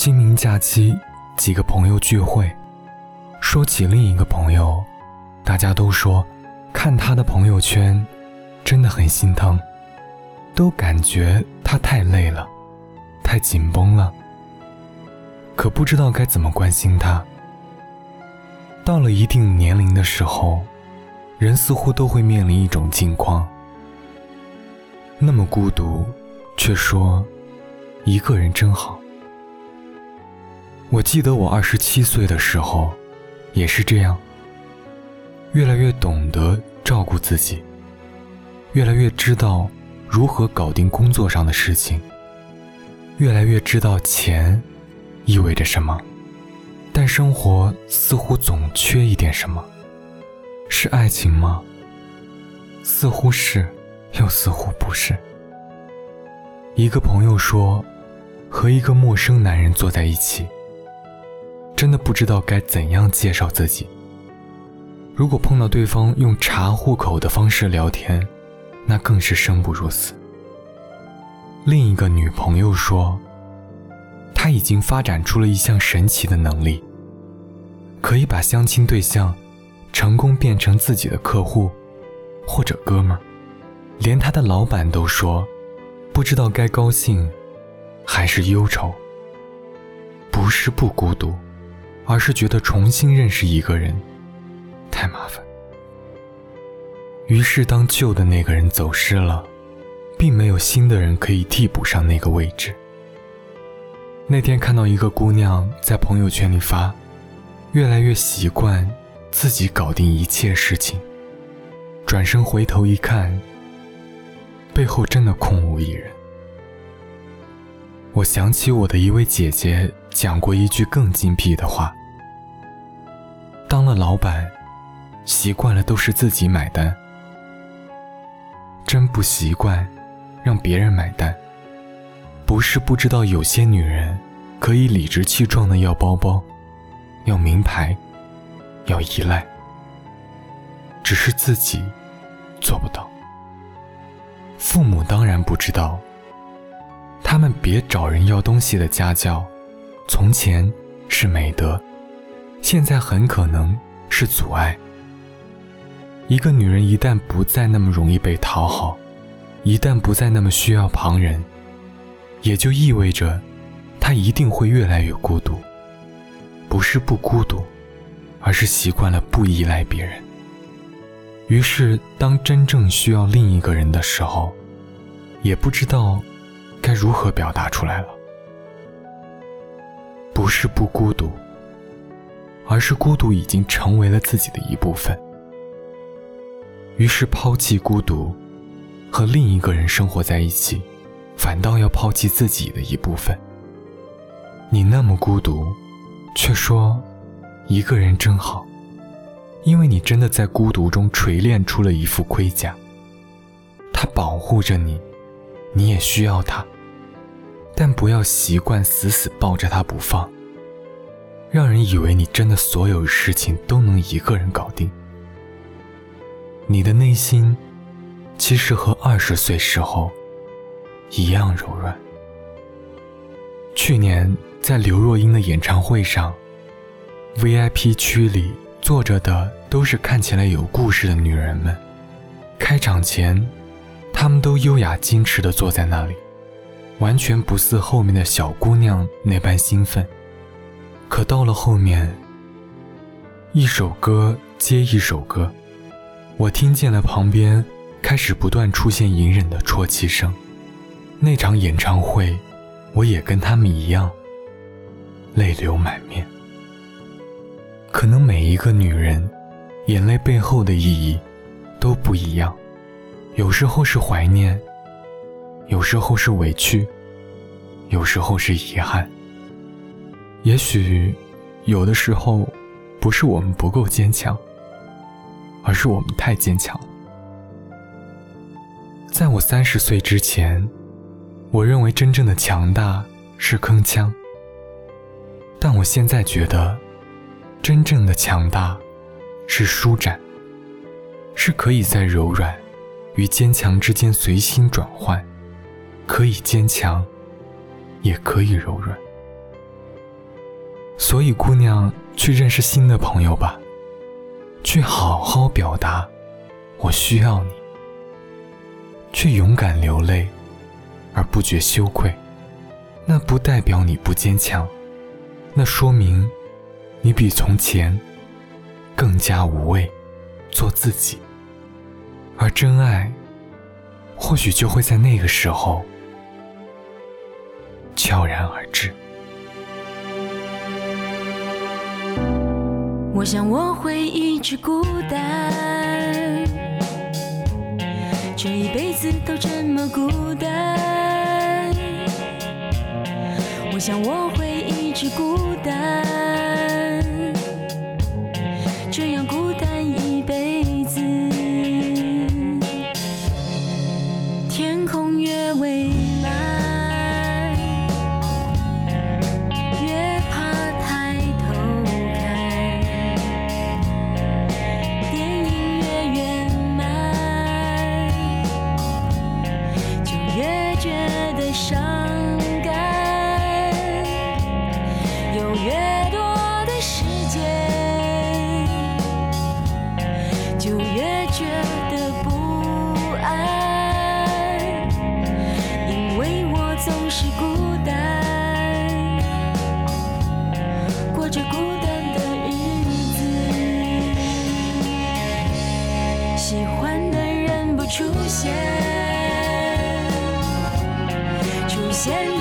清明假期，几个朋友聚会，说起另一个朋友，大家都说看他的朋友圈，真的很心疼，都感觉他太累了，太紧绷了。可不知道该怎么关心他。到了一定年龄的时候，人似乎都会面临一种境况：那么孤独，却说一个人真好。我记得我二十七岁的时候，也是这样。越来越懂得照顾自己，越来越知道如何搞定工作上的事情，越来越知道钱意味着什么。但生活似乎总缺一点什么，是爱情吗？似乎是，又似乎不是。一个朋友说，和一个陌生男人坐在一起。真的不知道该怎样介绍自己。如果碰到对方用查户口的方式聊天，那更是生不如死。另一个女朋友说，她已经发展出了一项神奇的能力，可以把相亲对象成功变成自己的客户或者哥们儿，连他的老板都说，不知道该高兴还是忧愁。不是不孤独。而是觉得重新认识一个人太麻烦，于是当旧的那个人走失了，并没有新的人可以替补上那个位置。那天看到一个姑娘在朋友圈里发，越来越习惯自己搞定一切事情，转身回头一看，背后真的空无一人。我想起我的一位姐姐讲过一句更精辟的话。当了老板，习惯了都是自己买单，真不习惯让别人买单。不是不知道有些女人可以理直气壮的要包包、要名牌、要依赖，只是自己做不到。父母当然不知道，他们别找人要东西的家教，从前是美德。现在很可能是阻碍。一个女人一旦不再那么容易被讨好，一旦不再那么需要旁人，也就意味着，她一定会越来越孤独。不是不孤独，而是习惯了不依赖别人。于是，当真正需要另一个人的时候，也不知道该如何表达出来了。不是不孤独。而是孤独已经成为了自己的一部分，于是抛弃孤独，和另一个人生活在一起，反倒要抛弃自己的一部分。你那么孤独，却说一个人真好，因为你真的在孤独中锤炼出了一副盔甲，它保护着你，你也需要它，但不要习惯死死抱着它不放。让人以为你真的所有事情都能一个人搞定，你的内心其实和二十岁时候一样柔软。去年在刘若英的演唱会上，VIP 区里坐着的都是看起来有故事的女人们。开场前，她们都优雅矜持地坐在那里，完全不似后面的小姑娘那般兴奋。可到了后面，一首歌接一首歌，我听见了旁边开始不断出现隐忍的啜泣声。那场演唱会，我也跟他们一样，泪流满面。可能每一个女人，眼泪背后的意义都不一样，有时候是怀念，有时候是委屈，有时候是遗憾。也许，有的时候，不是我们不够坚强，而是我们太坚强。在我三十岁之前，我认为真正的强大是铿锵。但我现在觉得，真正的强大是舒展，是可以在柔软与坚强之间随心转换，可以坚强，也可以柔软。所以，姑娘，去认识新的朋友吧，去好好表达“我需要你”，去勇敢流泪而不觉羞愧。那不代表你不坚强，那说明你比从前更加无畏，做自己。而真爱，或许就会在那个时候悄然而至。我想我会一直孤单，这一辈子都这么孤单。我想我会一直孤单，觉得不安，因为我总是孤单，过着孤单的日子。喜欢的人不出现，出现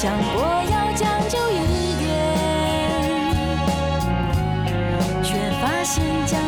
想过要将就一点，却发现将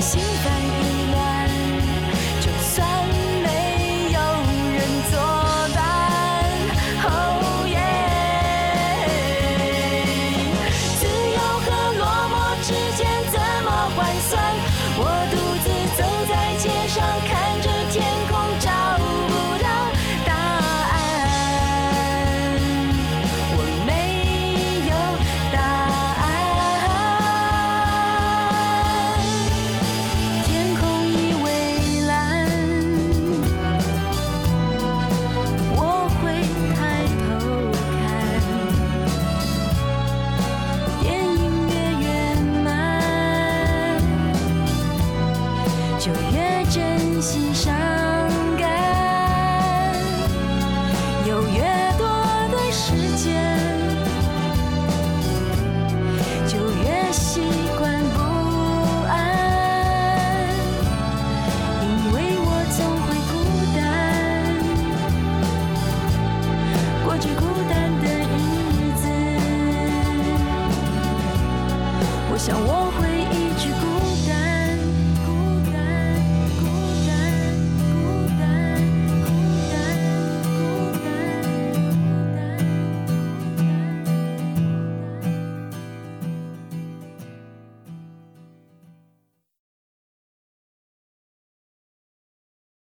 心